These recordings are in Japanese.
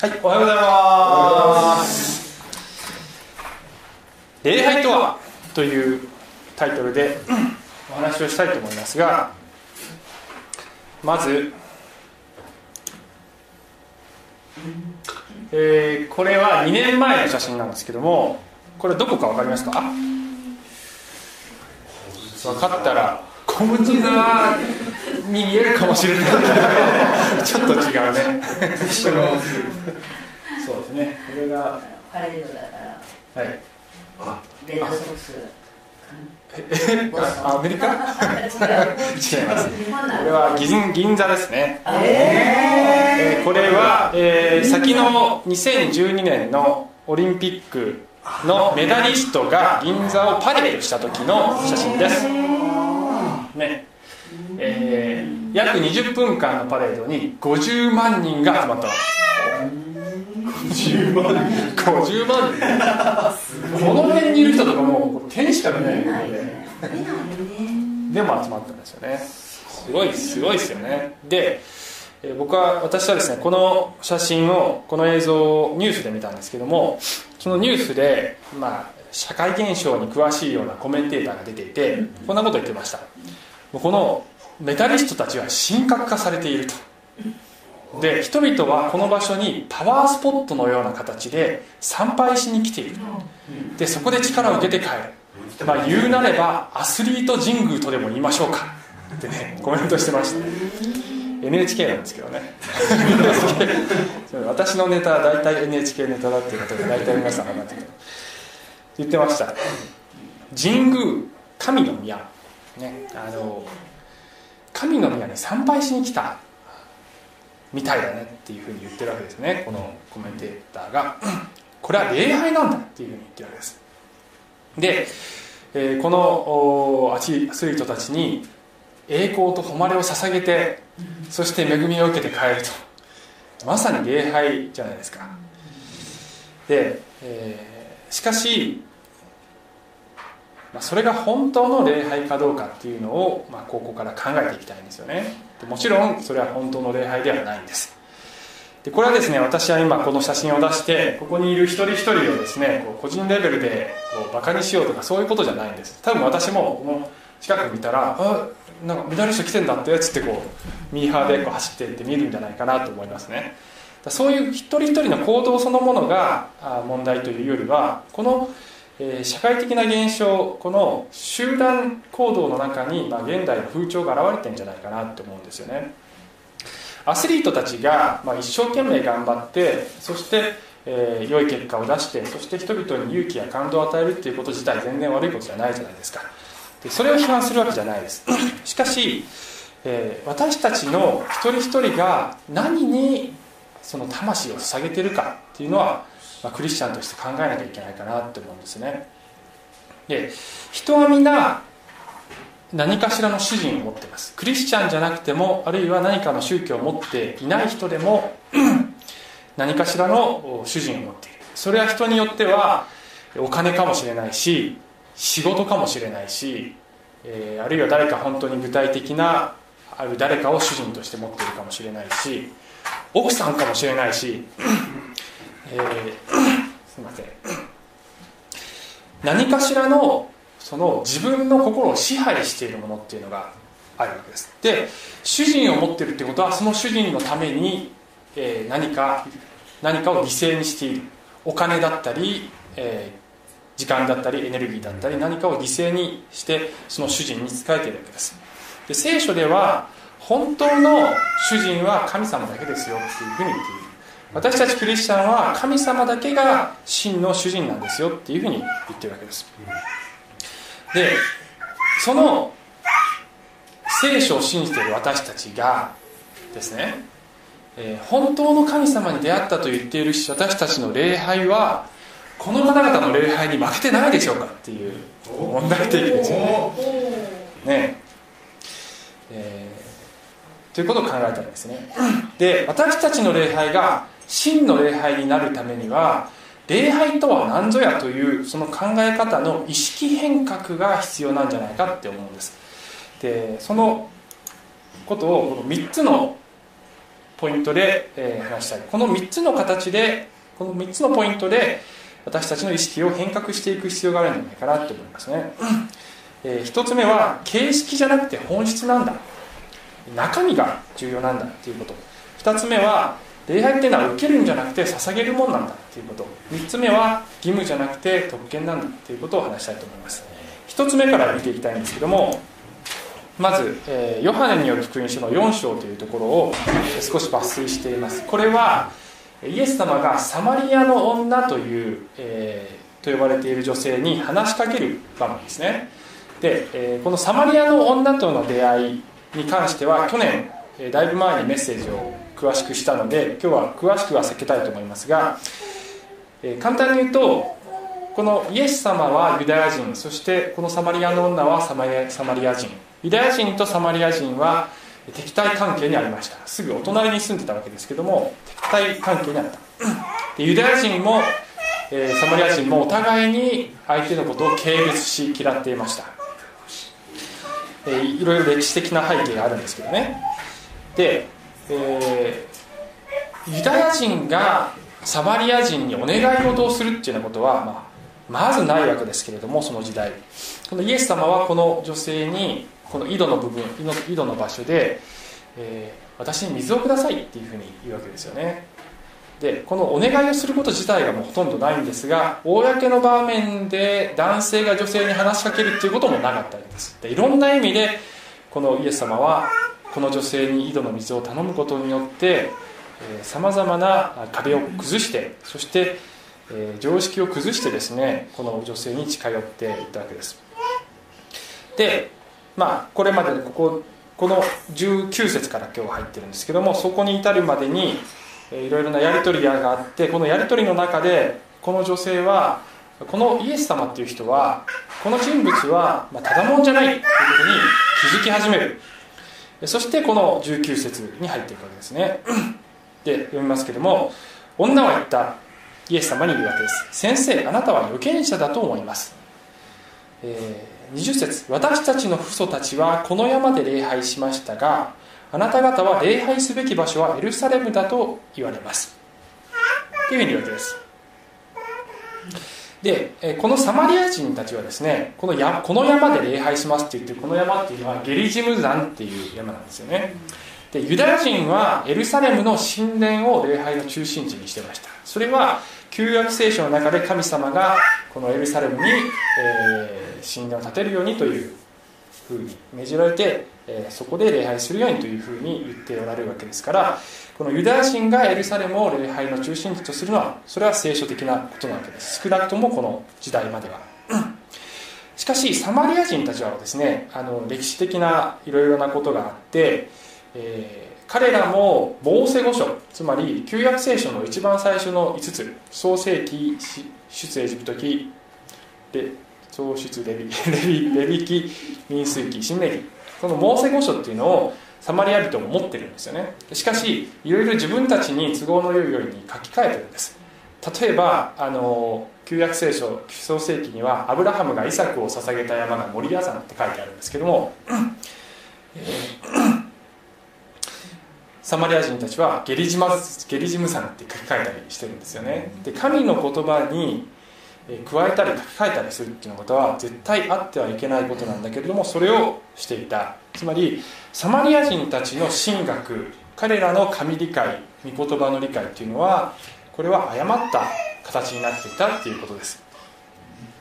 はい、おはようございます。礼拝とは？というタイトルでお話をしたいと思いますが、まず、えーこれは2年前の写真なんですけども、これどこか分かりますか？分かったら、小麦沢に見えるかもしれないちょっと違うね。そうですね。これが、パレードだからはい。レッドソックスあアメリカ？違います。これは銀銀座ですね。ええーこれは、えー先の2012年のオリンピックのメダリストが銀座をパレードした時の写真です。ね。えー約20分間のパレードに50万人が集まった50万人。50万人。この辺にいる人とかもう天使からね。ー、ない。ね出ないねでも集まったんですよね。すごいすごいですよね。でえー僕は私はですねこの写真をこの映像をニュースで見たんですけどもそのニュースで、まあ、社会現象に詳しいようなコメンテーターが出ていてこんなことを言ってました。このメダリストたちは神格化されていると。で人々はこの場所にパワースポットのような形で参拝しに来ている。でそこで力を受けて帰る。まあ言うなればアスリート神宮とでも言いましょうか。ってねコメントしてました。NHK なんですけどね。私のネタは大体 NHK ネタだっていうことで大体皆さん分かってる。言ってました。神宮神の宮。ねあの神の宮に参拝しに来たみたいだねっていうふうに言ってるわけですねこのコメンテーターが。これは礼拝なんだっていうふうに言ってるわけです。で、えーこのアスリートたちに栄光と誉れを捧げてそして恵みを受けて帰ると。まさに礼拝じゃないですか。で、えーしかし、まあ、それが本当の礼拝かどうかっていうのを、まあ、ここから考えていきたいんですよね。もちろんそれは本当の礼拝ではないんです。でこれはですね私は今この写真を出してここにいる一人一人をですねこう個人レベルでこうバカにしようとかそういうことじゃないんです。多分私もこの近く見たらあなんかメダリスト来てんだってっつってこうミーハーでこう走っていって見るんじゃないかなと思いますね。そういう一人一人の行動そのものがあ問題というよりはこの、え社会的な現象この集団行動の中に、まあ、現代の風潮が現れてんじゃないかなと思うんですよね。アスリートたちが、まあ、一生懸命頑張ってそして、えー良い結果を出してそして人々に勇気や感動を与えるっていうこと自体全然悪いことじゃないじゃないですか。でそれを批判するわけじゃないです。しかし、えー私たちの一人一人が何にその魂を捧げてるかっていうのは、まあ、クリスチャンとして考えなきゃいけないかなって思うんですね。で人はみんな何かしらの主人を持ってます。クリスチャンじゃなくてもあるいは何かの宗教を持っていない人でも 何かしらの主人を持っている。それは人によってはお金かもしれないし仕事かもしれないし、えーあるいは誰か本当に具体的なある誰かを主人として持っているかもしれないし奥さんかもしれないし、えー すいません。何かしらのその自分の心を支配しているものっていうのがあるわけです。で主人を持ってるってことはその主人のために、えー何か何かを犠牲にしている。お金だったり、えー時間だったりエネルギーだったり何かを犠牲にしてその主人に仕えているわけです。で聖書では本当の主人は神様だけですよっていうふうに言っている。私たちクリスチャンは神様だけが真の主人なんですよっていうふうに言ってるわけです。でその聖書を信じている私たちがですね、えー本当の神様に出会ったと言っている私たちの礼拝はこの方々の礼拝に負けてないでしょうかっていう問題提起ですよね。ね。えーということを考えたんですね。で私たちの礼拝が真の礼拝になるためには礼拝とは何ぞやというその考え方の意識変革が必要なんじゃないかって思うんです。でそのことをこの3つのポイントで、えー話したい。この3つの形でこの3つのポイントで私たちの意識を変革していく必要があるんじゃないかなと思いますね、え1つ目は形式じゃなくて本質なんだ。中身が重要なんだっていうこと。2つ目は礼拝っていうのは受けるんじゃなくて捧げるもんなんだっていうこと。3つ目は義務じゃなくて特権なんだっていうことを話したいと思います。1つ目から見ていきたいんですけどもまず、えーヨハネによる福音書の4章というところを少し抜粋しています。これはイエス様がサマリアの女という、えーと呼ばれている女性に話しかける場面ですね。で、えーこのサマリアの女との出会いに関しては去年、えだいぶ前にメッセージを詳しくしたので今日は詳しくは避けたいと思いますが、えー簡単に言うとこのイエス様はユダヤ人そしてこのサマリアの女はサマリアサマリア人。ユダヤ人とサマリア人は敵対関係にありました。すぐお隣に住んでたわけですけども敵対関係にあった。でユダヤ人も、えーサマリア人もお互いに相手のことを軽蔑し嫌っていました、えーいろいろ歴史的な背景があるんですけどね。で、えーユダヤ人がサマリア人にお願い事をするっていうようなことは、まあ、まずないわけですけれどもその時代。このイエス様はこの女性にこの井戸の部分井戸の場所で、えー私に水をくださいっていうふうに言うわけですよね。でこのお願いをすること自体がもうほとんどないんですが公の場面で男性が女性に話しかけるっていうこともなかったんです。でいろんな意味でこのイエス様はこの女性に井戸の水を頼むことによってさまざまな壁を崩してそして、えー常識を崩してですねこの女性に近寄っていったわけです。でまあこれまでこここの19節から今日入ってるんですけどもそこに至るまでにえーいろいろなやり取りがあってこのやり取りの中でこの女性はこのイエス様っていう人はこの人物は、ま、ただもんじゃないということに気づき始める。そしてこの19節に入っていくわけですね。で読みますけども女は言った。イエス様に言うわけです。先生あなたは預言者だと思います、えー20節。私たちの父祖たちはこの山で礼拝しましたがあなた方は礼拝すべき場所はエルサレムだと言われます。というふうに言うわけです。でこのサマリア人たちはですねこのやこの山で礼拝しますって言ってるこの山っていうのはゲリジム山っていう山なんですよね。でユダヤ人はエルサレムの神殿を礼拝の中心地にしてました。それは旧約聖書の中で神様がこのエルサレムに、えー神殿を建てるようにというふうに命じられて、えーそこで礼拝するようにというふうに言っておられるわけですからこのユダヤ人がエルサレムを礼拝の中心地とするのはそれは聖書的なことなわけです。少なくともこの時代までは。しかしサマリア人たちはですねあの歴史的ないろいろなことがあって、えー彼らもモーセ語書つまり旧約聖書の一番最初の5つ創世記出エジプト記で創出レビレビレビ記民数記新明記。このモーセ語書っていうのをサマリア人も持ってるんですよね。しかしいろいろ自分たちに都合の良いように書き換えてるんです。例えばあの旧約聖書創世記にはアブラハムがイサクを捧げた山がモリア山って書いてあるんですけども、えーサマリア人たちはゲリジマゲリジム山って書き換えたりしてるんですよね。で神の言葉に加えたり書き換えたりするっていうことは絶対あってはいけないことなんだけれどもそれをしていた。つまりサマリア人たちの神学彼らの神理解御言葉の理解っていうのはこれは誤った形になっていたっていうことです。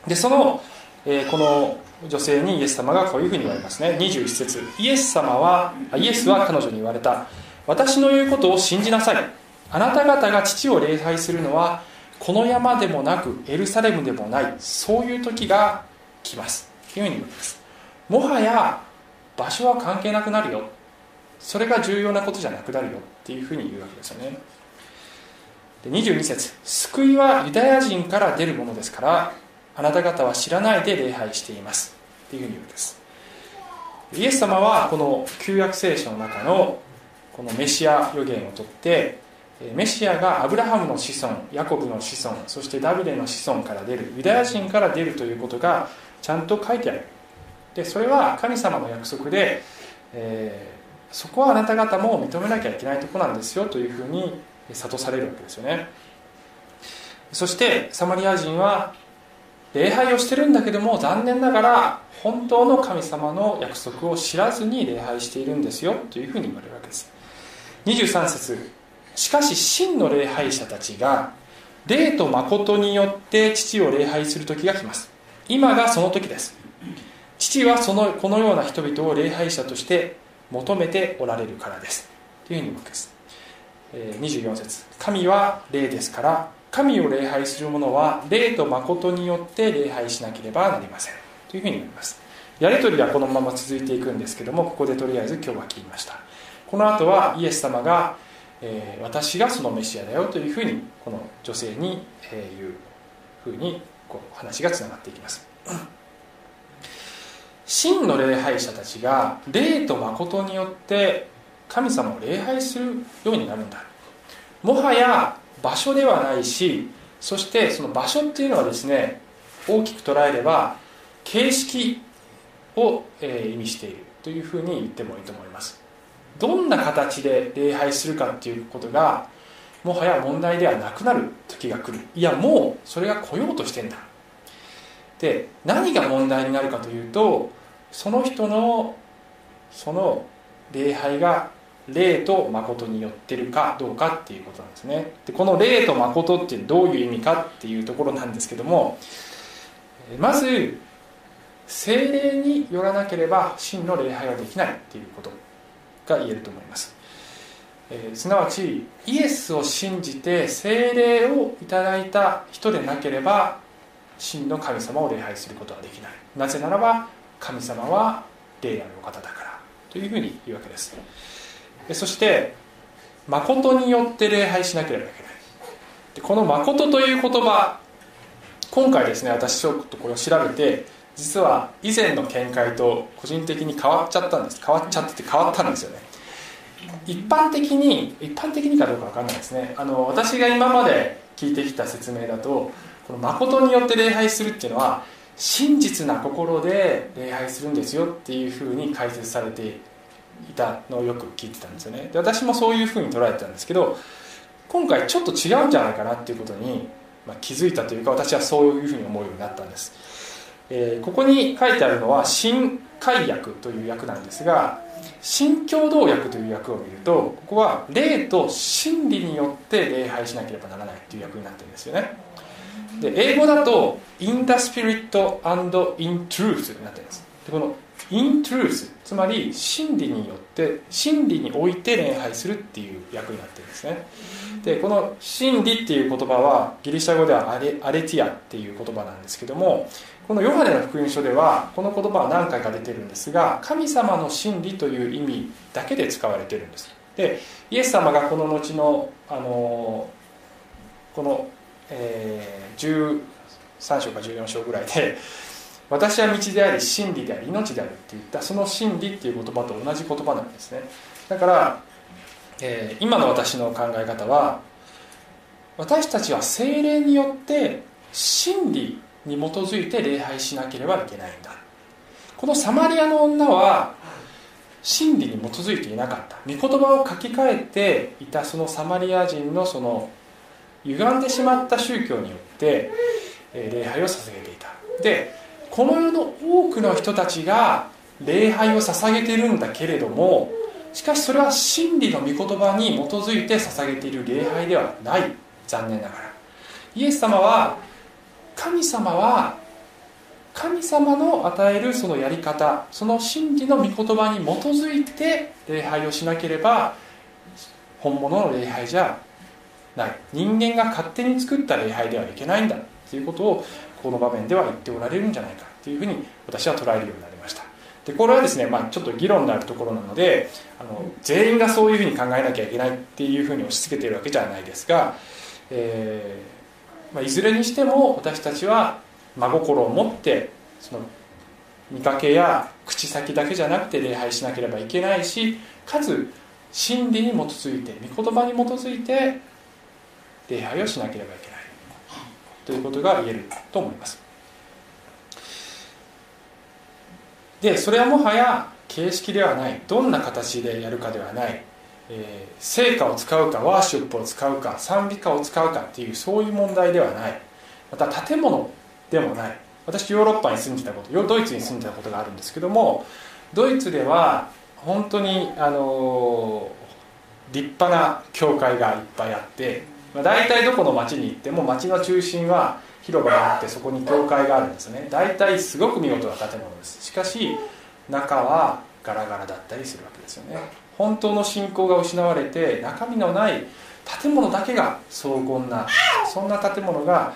でその、えーこの女性にイエス様がこういうふうに言われますね。21節。イエス様はイエスは彼女に言われた。私の言うことを信じなさい。あなた方が父を礼拝するのはこの山でもなくエルサレムでもないそういう時が来ます。というふうに言うんです。もはや場所は関係なくなるよ。それが重要なことじゃなくなるよ。っていうふうに言うわけですよね。で22節。救いはユダヤ人から出るものですからあなた方は知らないで礼拝しています。っていうふうに言うんです。イエス様はこの旧約聖書の中のこのメシア予言をとってメシアがアブラハムの子孫ヤコブの子孫そしてダビデの子孫から出るユダヤ人から出るということがちゃんと書いてある。でそれは神様の約束で、えーそこはあなた方も認めなきゃいけないとこなんですよというふうに諭されるわけですよね。そしてサマリア人は礼拝をしてるんだけども残念ながら本当の神様の約束を知らずに礼拝しているんですよというふうに言われるわけです。23節しかし真の礼拝者たちが霊と誠によって父を礼拝する時が来ます。今がその時です。父はそのこのような人々を礼拝者として求めておられるからです。というふうに言うわけです、24節。神は霊ですから神を礼拝する者は霊と誠によって礼拝しなければなりません。というふうに言います。やり取りはこのまま続いていくんですけどもここでとりあえず今日は切りました。この後はイエス様が、えー、私がそのメシアだよというふうにこの女性に、えー、言うふうにこう話がつながっていきます。真の礼拝者たちが霊と誠によって神様を礼拝するようになるんだ。もはや場所ではないしそしてその場所っていうのはですね大きく捉えれば形式を、え意味しているというふうに言ってもいいと思います。どんな形で礼拝するかっていうことがもはや問題ではなくなる時が来る。いやもうそれが来ようとしてんだ。で何が問題になるかというとその人のその礼拝が霊と誠によってるかどうかっていうことなんですね。でこの霊と誠ってどういう意味かっていうところなんですけどもまず精霊によらなければ真の礼拝はできないっていうこと。が言えると思います、えー、すなわちイエスを信じて精霊をいただいた人でなければ真の神様を礼拝することはできない。なぜならば神様は霊あるお方だから。というふうに言うわけです。そして誠によって礼拝しなければいけない。でこの誠という言葉今回ですね私ちょっとこれを調べて実は以前の見解と個人的に変わっちゃったんです。変わっちゃってて変わったんですよね。一般的に一般的にかどうか分かんないですね。あの私が今まで聞いてきた説明だとこの誠によって礼拝するっていうのは真実な心で礼拝するんですよっていうふうに解説されていたのをよく聞いてたんですよね。で私もそういうふうに捉えてたんですけど今回ちょっと違うんじゃないかなっていうことに、まあ、気づいたというか私はそういうふうに思うようになったんです、えー、ここに書いてあるのは新海訳という訳なんですが新共同訳という訳を見るとここは霊と真理によって礼拝しなければならないという訳になってるんですよね。で英語だと in the spirit and in truth になってるんです。でこの in truth つまり真理によって真理において礼拝するっていう役になってるんですね。でこの真理っていう言葉はギリシャ語ではアレアレティアっていう言葉なんですけどもこのヨハネの福音書ではこの言葉は何回か出てるんですが神様の真理という意味だけで使われてるんです。でイエス様がこの後のあのこの、えー、13章か14章ぐらいで私は道であり真理であり命であるって言ったその真理っていう言葉と同じ言葉なんですね。だから、えー、今の私の考え方は私たちは精霊によって真理に基づいて礼拝しなければいけないんだ。このサマリアの女は真理に基づいていなかった。御言葉を書き換えていたそのサマリア人のその歪んでしまった宗教によって礼拝を捧げていた。でこの世の多くの人たちが礼拝を捧げているんだけれどもしかしそれは真理の御言葉に基づいて捧げている礼拝ではない。残念ながら。イエス様は神様は神様の与えるそのやり方その真理の御言葉に基づいて礼拝をしなければ本物の礼拝じゃない。人間が勝手に作った礼拝ではいけないんだということをこの場面では言っておられるんじゃないかというふうに私は捉えるようになりました。でこれはですね、まあ、ちょっと議論になるところなのであの全員がそういうふうに考えなきゃいけないっていうふうに押し付けているわけじゃないですが、えーまあ、いずれにしても私たちは真心を持ってその見かけや口先だけじゃなくて礼拝しなければいけないしかつ真理に基づいて御言葉に基づいて礼拝をしなければいけない。ということが言えると思います。でそれはもはや形式ではない。どんな形でやるかではない、えー、聖歌を使うかワーシップを使うか賛美歌を使うかっていうそういう問題ではない。また建物でもない。私ヨーロッパに住んでたことドイツに住んでたことがあるんですけどもドイツでは本当にあの立派な教会がいっぱいあって、まあ、大体どこの町に行っても町の中心は広場があってそこに教会があるんですね。大体すごく見事な建物です。しかし中はガラガラだったりするわけですよね。本当の信仰が失われて中身のない建物だけが荘厳なそんな建物が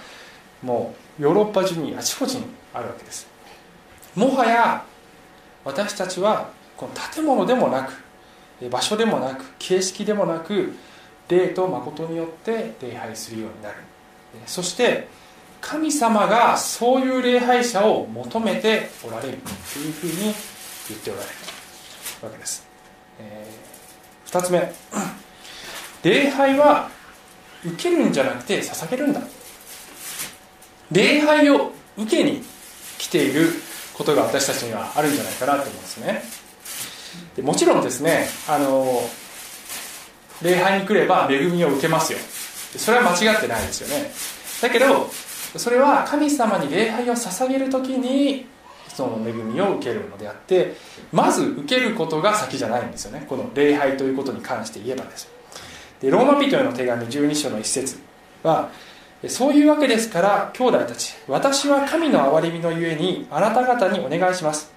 もうヨーロッパ中にあちこちにあるわけです。もはや私たちはこの建物でもなく場所でもなく形式でもなく霊と誠によって礼拝するようになる。そして神様がそういう礼拝者を求めておられるというふうに言っておられるわけです、2つ目。礼拝は受けるんじゃなくて捧げるんだ。礼拝を受けに来ていることが私たちにはあるんじゃないかなと思うんですね。でもちろんですねあの礼拝に来れば恵みを受けますよ。それは間違ってないですよね。だけどそれは神様に礼拝を捧げる時にその恵みを受けるのであってまず受けることが先じゃないんですよね。この礼拝ということに関して言えばです。でローマ人への手紙12章の一節はそういうわけですから兄弟たち私は神の憐れみのゆえにあなた方にお願いします。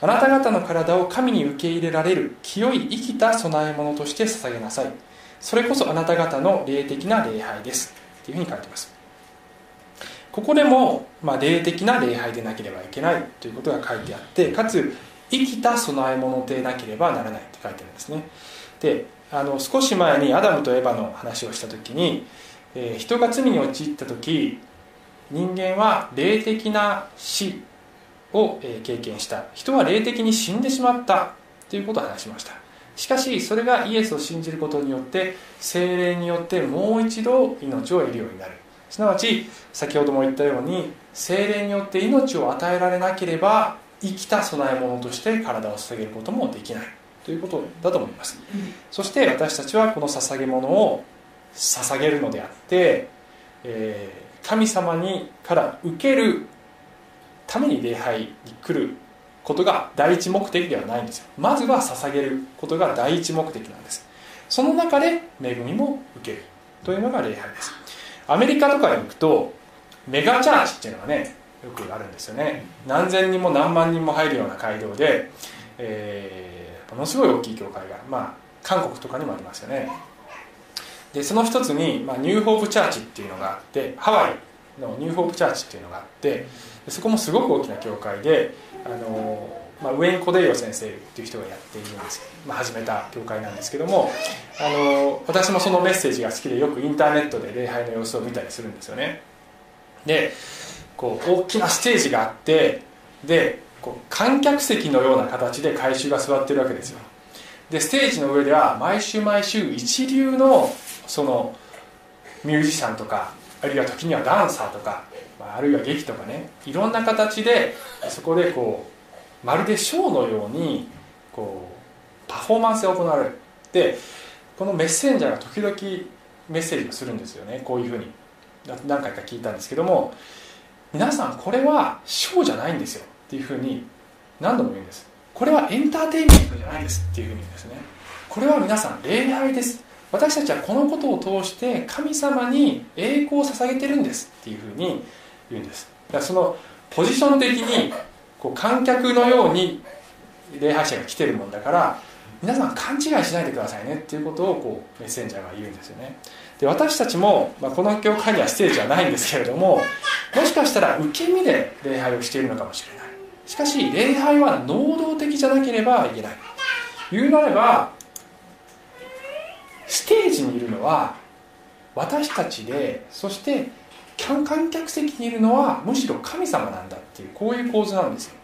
あなた方の体を神に受け入れられる清い生きた供え物として捧げなさい。それこそあなた方の霊的な礼拝です。っていうふうに書いてます。ここでも、まあ、霊的な礼拝でなければいけないということが書いてあってかつ生きた供え物でなければならないって書いてあるんですね。であの少し前にアダムとエバの話をした時に、えー、人が罪に陥った時人間は霊的な死を経験した。人は霊的に死んでしまったということを話しました。しかしそれがイエスを信じることによって精霊によってもう一度命を得るようになる。すなわち先ほども言ったように精霊によって命を与えられなければ生きた供え物として体を捧げることもできない。ということだと思います、そして私たちはこの捧げ物を捧げるのであって、えー、神様にから受けるために礼拝に来ることが第一目的ではないんですよ。まずは捧げることが第一目的なんです。その中で恵みも受けるというのが礼拝です。アメリカとかに行くとメガチャーチっていうのがねよくあるんですよね。何千人も何万人も入るような街道で、えー、ものすごい大きい教会がまあ韓国とかにもありますよね。でその一つに、まあ、ニューホープチャーチっていうのがあってハワイのニューホープチャーチっていうのがあってそこもすごく大きな教会であの、まあ、ウェイン・コデイオ先生っていう人がやっているんですまあ、始めた教会なんですけどもあの私もそのメッセージが好きでよくインターネットで礼拝の様子を見たりするんですよね。でこう大きなステージがあってでこう観客席のような形で改修が座ってるわけですよ。でステージの上では毎週毎週一流のそのミュージシャンとかあるいは時にはダンサーとかまあ、あるいは劇とかねいろんな形でそこでこうまるでショーのようにこうパフォーマンスが行われるでこのメッセンジャーが時々メッセージをするんですよね。こういうふうに。何回か聞いたんですけども皆さんこれはショーじゃないんですよっていうふうに何度も言うんです。これはエンターテインメントじゃないですっていうふうに言うんですね。これは皆さん礼拝です。私たちはこのことを通して神様に栄光を捧げてるんですっていうふうに言うんです。だからそのポジション的にこう観客のように礼拝者が来てるもんだから皆さん勘違いしないでくださいねっていうことをこうメッセンジャーが言うんですよね。で私たちも、まあ、この教会にはステージはないんですけれどももしかしたら受け身で礼拝をしているのかもしれない。しかし礼拝は能動的じゃなければいけない。言うなればステージにいるのは私たちでそして観客席にいるのはむしろ神様なんだっていうこういう構図なんですよ。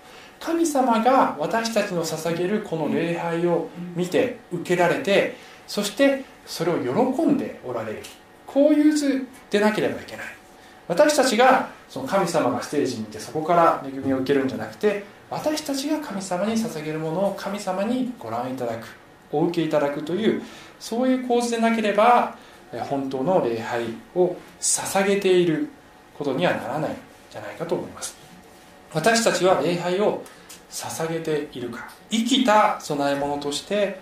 神様が私たちの捧げるこの礼拝を見て受けられてそしてそれを喜んでおられる。こういう図でなければいけない。私たちがその神様がステージにいてそこから恵みを受けるんじゃなくて私たちが神様に捧げるものを神様にご覧いただくお受けいただくというそういう構図でなければ本当の礼拝を捧げていることにはならないんじゃないかと思います。私たちは礼拝を捧げているか生きた供え物として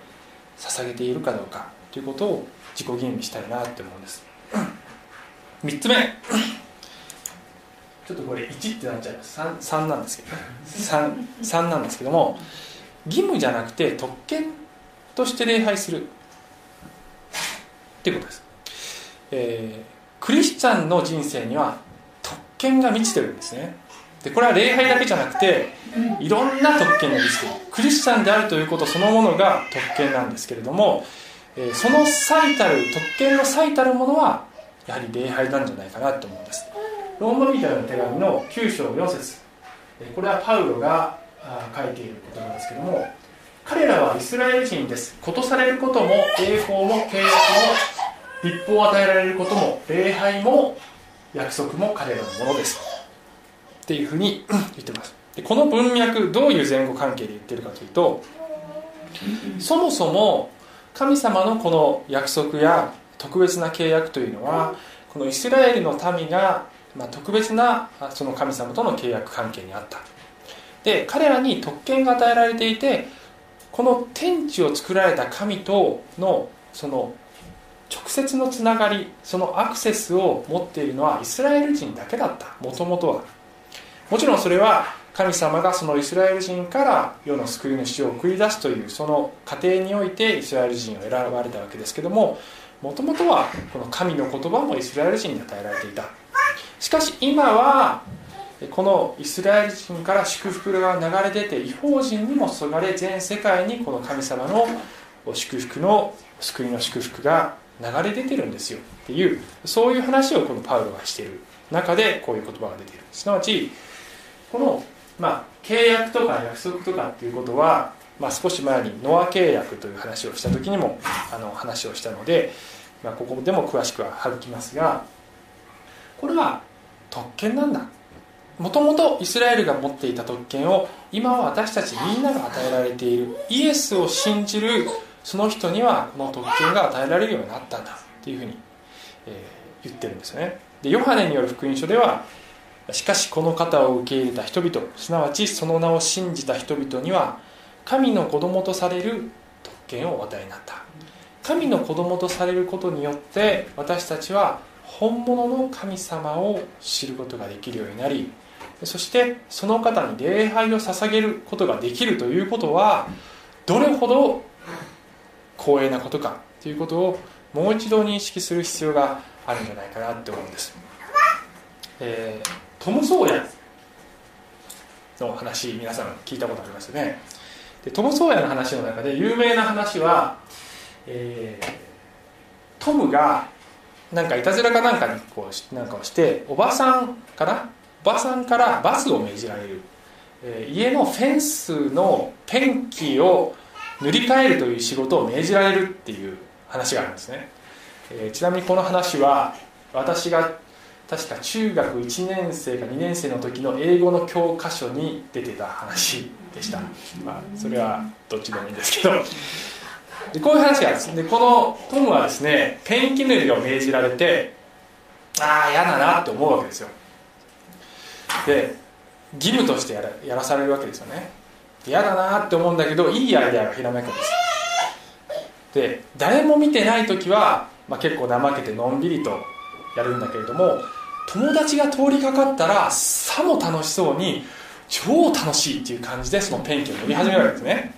捧げているかどうかということを自己吟味したいなって思うんです。3つ目。ちょっとこれ1ってなっちゃいます 3, 3なんですけど 3, 3なんですけども義務じゃなくて特権として礼拝するっていうことです、えー、クリスチャンの人生には特権が満ちてるんですね。でこれは礼拝だけじゃなくていろんな特権が満ちてる。クリスチャンであるということそのものが特権なんですけれども、えー、その最たる特権の最たるものはやはり礼拝なんじゃないかなと思うんです。ローマ人への手紙の9章4節。これはパウロが書いている言葉ですけども彼らはイスラエル人です。ことされることも栄光も契約も立法を与えられることも礼拝も約束も彼らのものです。っていうふうに言ってます。でこの文脈どういう前後関係で言ってるかというとそもそも神様のこの約束や特別な契約というのはこのイスラエルの民が、ま、特別なその神様との契約関係にあった。で彼らに特権が与えられていてこの天地を作られた神とのその直接のつながりそのアクセスを持っているのはイスラエル人だけだった。もともとは。もちろんそれは神様がそのイスラエル人から世の救い主を送り出すというその過程においてイスラエル人を選ばれたわけですけどももともとはこの神の言葉もイスラエル人に与えられていた。しかし今はこのイスラエル人から祝福が流れ出て違法人にも注がれ全世界にこの神様の祝福の救いの祝福が流れ出てるんですよっていうそういう話をこのパウロがしている中でこういう言葉が出ている。すなわちこの、まあ、契約とか約束とかっていうことは、まあ、少し前にノア契約という話をした時にもあの話をしたので、まあ、ここでも詳しくは省きますがこれは特権なんだ。もともとイスラエルが持っていた特権を今は私たちみんなが与えられているイエスを信じるその人にはこの特権が与えられるようになったんだっていうふうに、えー、言ってるんですね。でヨハネによる福音書ではしかしこの方を受け入れた人々すなわちその名を信じた人々には神の子供とされる特権をお与えになった。神の子供とされることによって私たちは本物の神様を知ることができるようになりそしてその方に礼拝を捧げることができるということはどれほど光栄なことかということをもう一度認識する必要があるんじゃないかなって思うんです、えー、トム・ソーヤの話皆さん聞いたことありますよね。でトム・ソーヤの話の中で有名な話は、えー、トムがなんかいたずらかなんかにこうなんかをしておばさんかな？おばさんからバスを命じられる、えー、家のフェンスのペンキを塗り替えるという仕事を命じられるっていう話があるんですね、えー、ちなみにこの話は私が確か中学1年生か2年生の時の英語の教科書に出てた話でした、まあ、それはどっちでもいいんですけど。でこういう話があるんですでこのトムはですねペンキ塗りを命じられてああ嫌だなって思うわけですよ。で義務としてやらやらされるわけですよね嫌だなって思うんだけどいいアイデアがひらめくんですで誰も見てない時は、まあ、結構怠けてのんびりとやるんだけれども友達が通りかかったらさも楽しそうに超楽しいっていう感じでそのペンキを塗り始めるわけですね。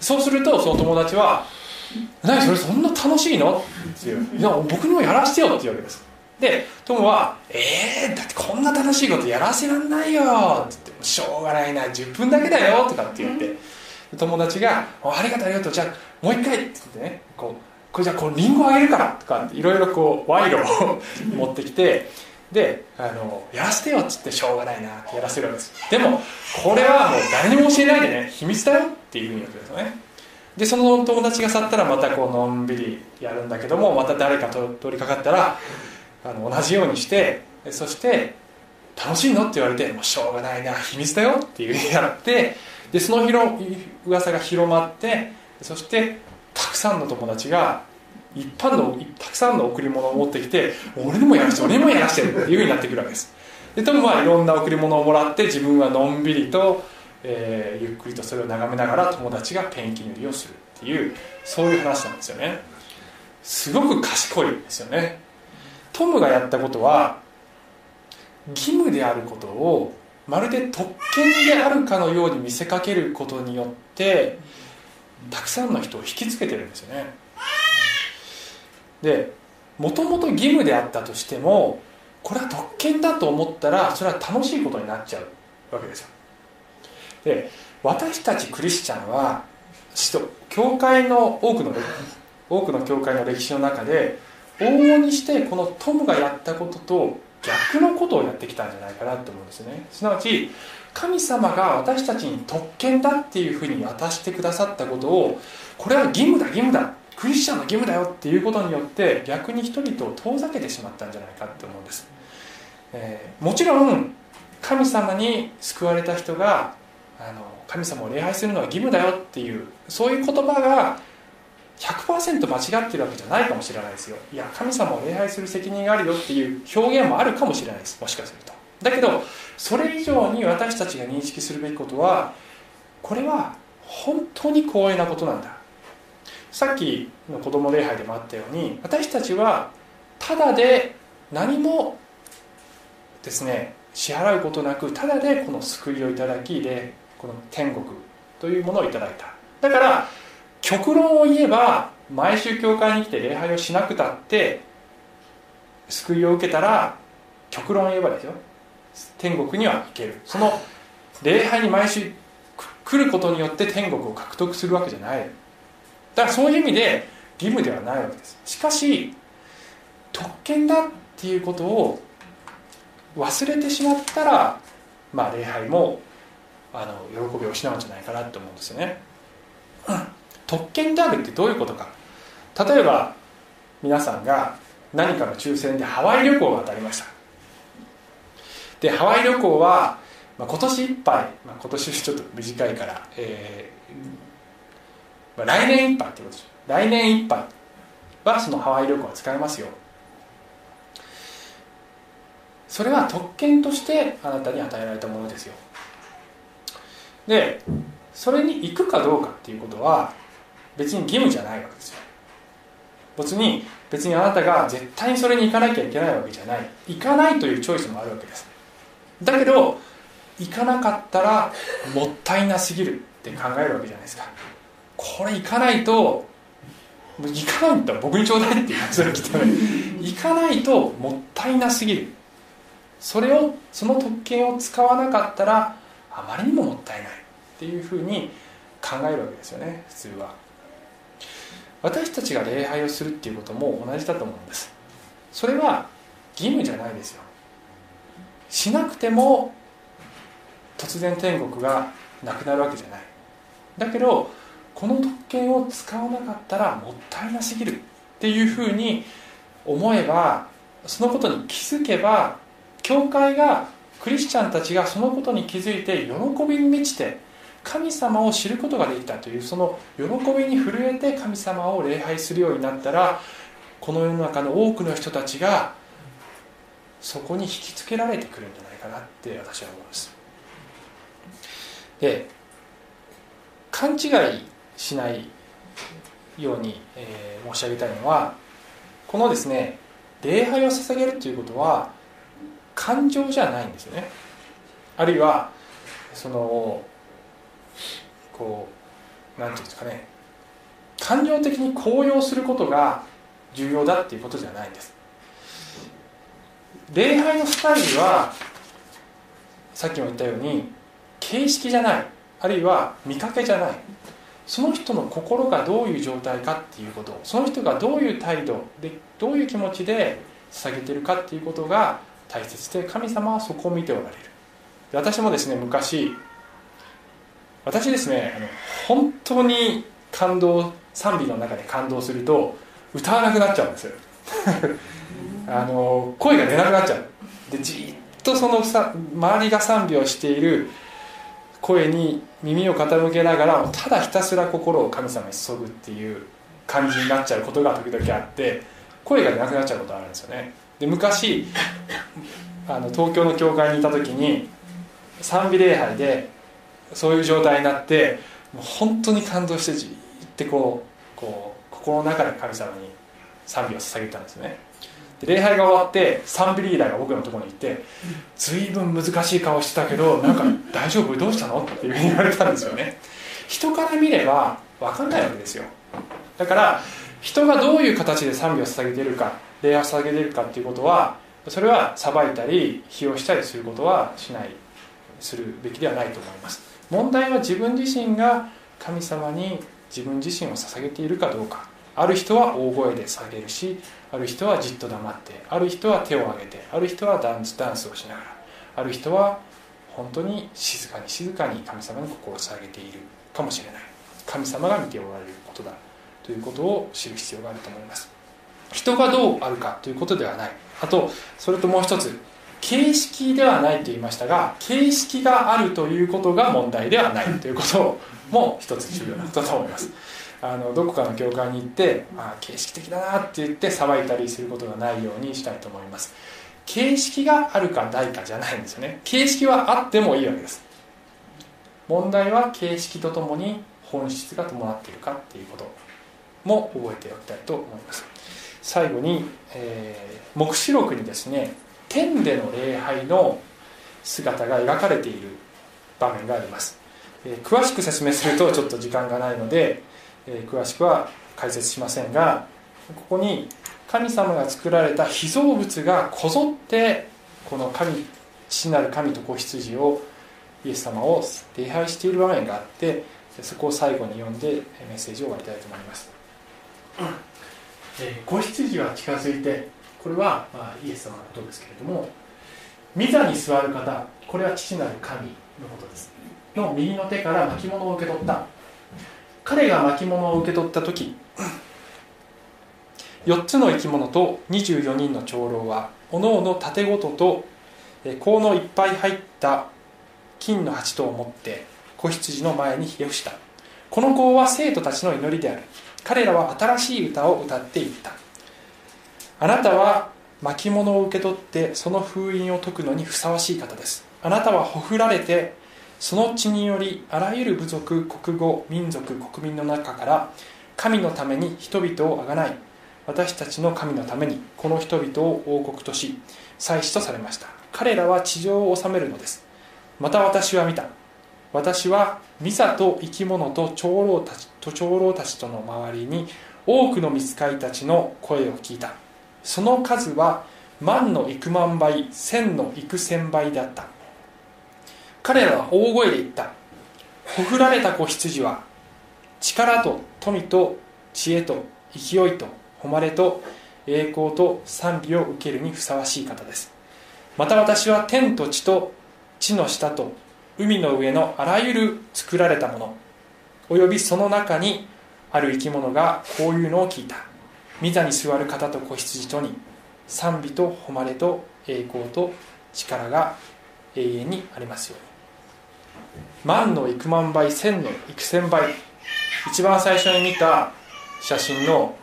そうするとその友達は「何それそんな楽しいの?」っていう「いや僕にもやらせてよ」って言うわけです。でトムは「えー、だってこんな楽しいことやらせらんないよ」って「しょうがないな10分だけだよ」とかって言って友達が「ありがとうありがとうじゃあもう一回」って言ってねこうこれじゃあこうリンゴあげるからとかいろいろこう賄賂を持ってきてであのやらせてよっつってしょうがないなってやらせるわけです。でもこれはもう誰にも教えないでね秘密だよっていうふうに言うんですよね。でその友達が去ったらまたこうのんびりやるんだけどもまた誰かと通りかかったらあの同じようにしてそして「楽しいの?」って言われて「もうしょうがないな秘密だよ」っていうふうにやってでその広噂が広まってそしてたくさんの友達が一般のたくさんの贈り物を持ってきて俺にもやらして俺にもやらしてっていうふうになってくるわけです。でトムはいろんな贈り物をもらって自分はのんびりと、えーゆっくりとそれを眺めながら友達がペンキ塗りをするっていうそういう話なんですよね。すごく賢いですよね。トムがやったことは義務であることをまるで特権であるかのように見せかけることによってたくさんの人を引きつけてるんですよね。でもともと義務であったとしてもこれは特権だと思ったらそれは楽しいことになっちゃうわけですよ。で私たちクリスチャンは教会の多くの多くの教会の歴史の中で往々にしてこのトムがやったことと逆のことをやってきたんじゃないかなと思うんですよね。すなわち神様が私たちに特権だっていうふうに渡してくださったことをこれは義務だ義務だクリスチャンの義務だよっていうことによって逆に人々を遠ざけてしまったんじゃないかって思うんです、えーもちろん神様に救われた人があの神様を礼拝するのは義務だよっていうそういう言葉が100%間違ってるわけじゃないかもしれないですよ。いや神様を礼拝する責任があるよっていう表現もあるかもしれないです。もしかすると。だけどそれ以上に私たちが認識するべきことはこれは本当に光栄なことなんだ。さっきの子供礼拝でもあったように私たちはただで何もですね支払うことなくただでこの救いをいただきでこの天国というものをいただいた。だから極論を言えば毎週教会に来て礼拝をしなくたって救いを受けたら極論を言えばですよ。天国には行ける。その礼拝に毎週来ることによって天国を獲得するわけじゃない。だからそういう意味で義務ではないわけです。しかし特権だっていうことを忘れてしまったらまあ礼拝もあの喜びを失うんじゃないかなと思うんですよね、うん特権であるってどういうことか。例えば皆さんが何かの抽選でハワイ旅行が当たりました。でハワイ旅行は、まあ、今年いっぱい、まあ、今年ちょっと短いから、えーまあ、来年いっぱいってことです来年いっぱいはそのハワイ旅行は使えますよ。それは特権としてあなたに与えられたものですよ。でそれに行くかどうかっていうことは別に義務じゃないわけですよ。別に別にあなたが絶対にそれに行かなきゃいけないわけじゃない。行かないというチョイスもあるわけです。だけど行かなかったらもったいなすぎるって考えるわけじゃないですか。これ行かないと行かないんだったら僕にちょうだいっていうそれ来たら行かないともったいなすぎる。それをその特権を使わなかったらあまりにももったいないっていうふうに考えるわけですよね普通は。私たちが礼拝をするっていうことも同じだと思うんです。それは義務じゃないですよ。しなくても突然天国がなくなるわけじゃない。だけどこの特権を使わなかったらもったいなすぎるっていうふうに思えばそのことに気づけば教会がクリスチャンたちがそのことに気づいて喜びに満ちて神様を知ることができたというその喜びに震えて神様を礼拝するようになったらこの世の中の多くの人たちがそこに引きつけられてくるんじゃないかなって私は思います。で勘違いしないように、えー申し上げたいのはこのですね礼拝を捧げるということは感情じゃないんですよね。あるいはそのこうなんていうんですかね。感情的に高揚することが重要だっていうことじゃないんです。礼拝のスタイルはさっきも言ったように形式じゃない。あるいは見かけじゃない。その人の心がどういう状態かっていうこと。その人がどういう態度でどういう気持ちで捧げてるかっていうことが大切で神様はそこを見ておられる。私もですね昔私ですねあの本当に感動賛美の中で感動すると歌わなくなっちゃうんですよ。あの声が出なくなっちゃう。でじっとそのさ周りが賛美をしている声に耳を傾けながらただひたすら心を神様に注ぐっていう感じになっちゃうことが時々あって声がなくなっちゃうことがあるんですよね。で昔あの東京の教会にいた時に賛美礼拝でそういう状態になってもう本当に感動してじってこうこう心の中で神様に賛美を捧げたんですね。で礼拝が終わって賛美リーダーが僕のところに行って随分難しい顔してたけどなんか大丈夫？どうしたの？っていうふうに言われたんですよね。人から見れば分かんないわけですよ。だから人がどういう形で賛美を捧げているか礼拝を捧げているかっていうことはそれは裁いたり費用したりすることはしないするべきではないと思います。問題は自分自身が神様に自分自身を捧げているかどうか。ある人は大声で下げるしある人はじっと黙ってある人は手を挙げてある人はダンスダンスをしながらある人は本当に静かに静かに神様に心を捧げている。かもしれない。神様が見ておられることだ。ということを知る必要があると思います。人がどうあるかということではない。あとそれともう一つ形式ではないと言いましたが形式があるということが問題ではないということも一つ重要なことだと思います。あのどこかの教会に行ってあ形式的だなって言って騒いだりすることがないようにしたいと思います。形式があるかないかじゃないんですよね。形式はあってもいいわけです。問題は形式とともに本質が伴っているかっていうことも覚えておきたいと思います。最後に、えー、黙示録にですね天での礼拝の姿が描かれている場面があります、えー、詳しく説明するとちょっと時間がないので、えー、詳しくは解説しませんがここに神様が作られた被造物がこぞってこの神父なる神と子羊をイエス様を礼拝している場面があってそこを最後に読んでメッセージを終わりたいと思います、えー、子羊は近づいてこれは、まあ、イエス様のことですけれども御座に座る方これは父なる神のことです。の右の手から巻物を受け取った。彼が巻物を受け取った時4つの生き物と24人の長老はおのおの盾ごとと香のいっぱい入った金の鉢とを持って子羊の前にひれ伏した。この香は生徒たちの祈りである。彼らは新しい歌を歌っていった。あなたは巻物を受け取ってその封印を解くのにふさわしい方です。あなたはほふられてその血によりあらゆる部族国語民族国民の中から神のために人々をあがない。私たちの神のためにこの人々を王国とし祭司とされました。彼らは地上を治めるのです。また私は見た。私はミサと生き物と長老たちと長老たちとの周りに多くの見つかりたちの声を聞いた。その数は万の幾万倍千の幾千倍であった。彼らは大声で言った。ほふられた子羊は力と富と知恵と勢いと誉れと栄光と賛美を受けるにふさわしい方です。また私は天と地と地の下と海の上のあらゆる作られたものおよびその中にある生き物がこういうのを聞いた。御座に座る方と子羊とに賛美と誉れと栄光と力が永遠にありますように。万の幾万倍千の幾千倍一番最初に見た写真の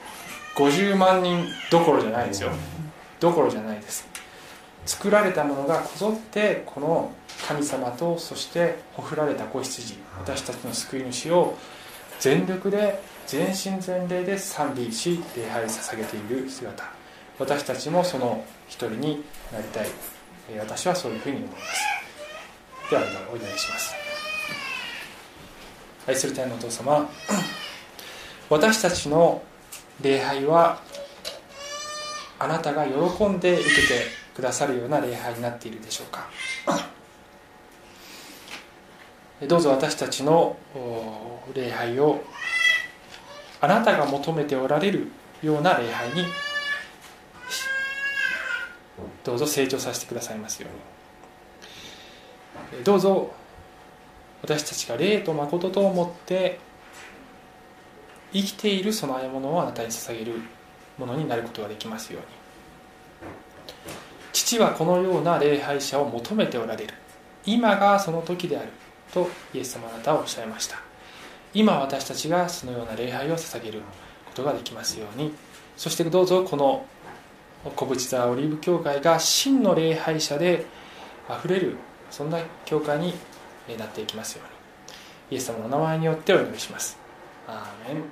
50万人どころじゃないですよ。どころじゃないです。作られたものがこぞってこの神様とそしてほふられた子羊私たちの救い主を全力で全身全霊で賛美し礼拝捧げている姿。私たちもその一人になりたい。私はそういうふうに思います。ではお祈りします。愛する天のお父様 私たちの礼拝はあなたが喜んで受けてくださるような礼拝になっているでしょうか。どうぞ私たちの礼拝をあなたが求めておられるような礼拝にどうぞ成長させてくださいますように。どうぞ私たちが霊と誠と思って生きている供え物をあなたに捧げるものになることができますように。父はこのような礼拝者を求めておられる。今がその時であるとイエス様あなたはおっしゃいました。今私たちがそのような礼拝を捧げることができますように。そしてどうぞこの小淵沢オリーブ教会が真の礼拝者であふれるそんな教会になっていきますように。イエス様の名前によってお祈りします。アーメン。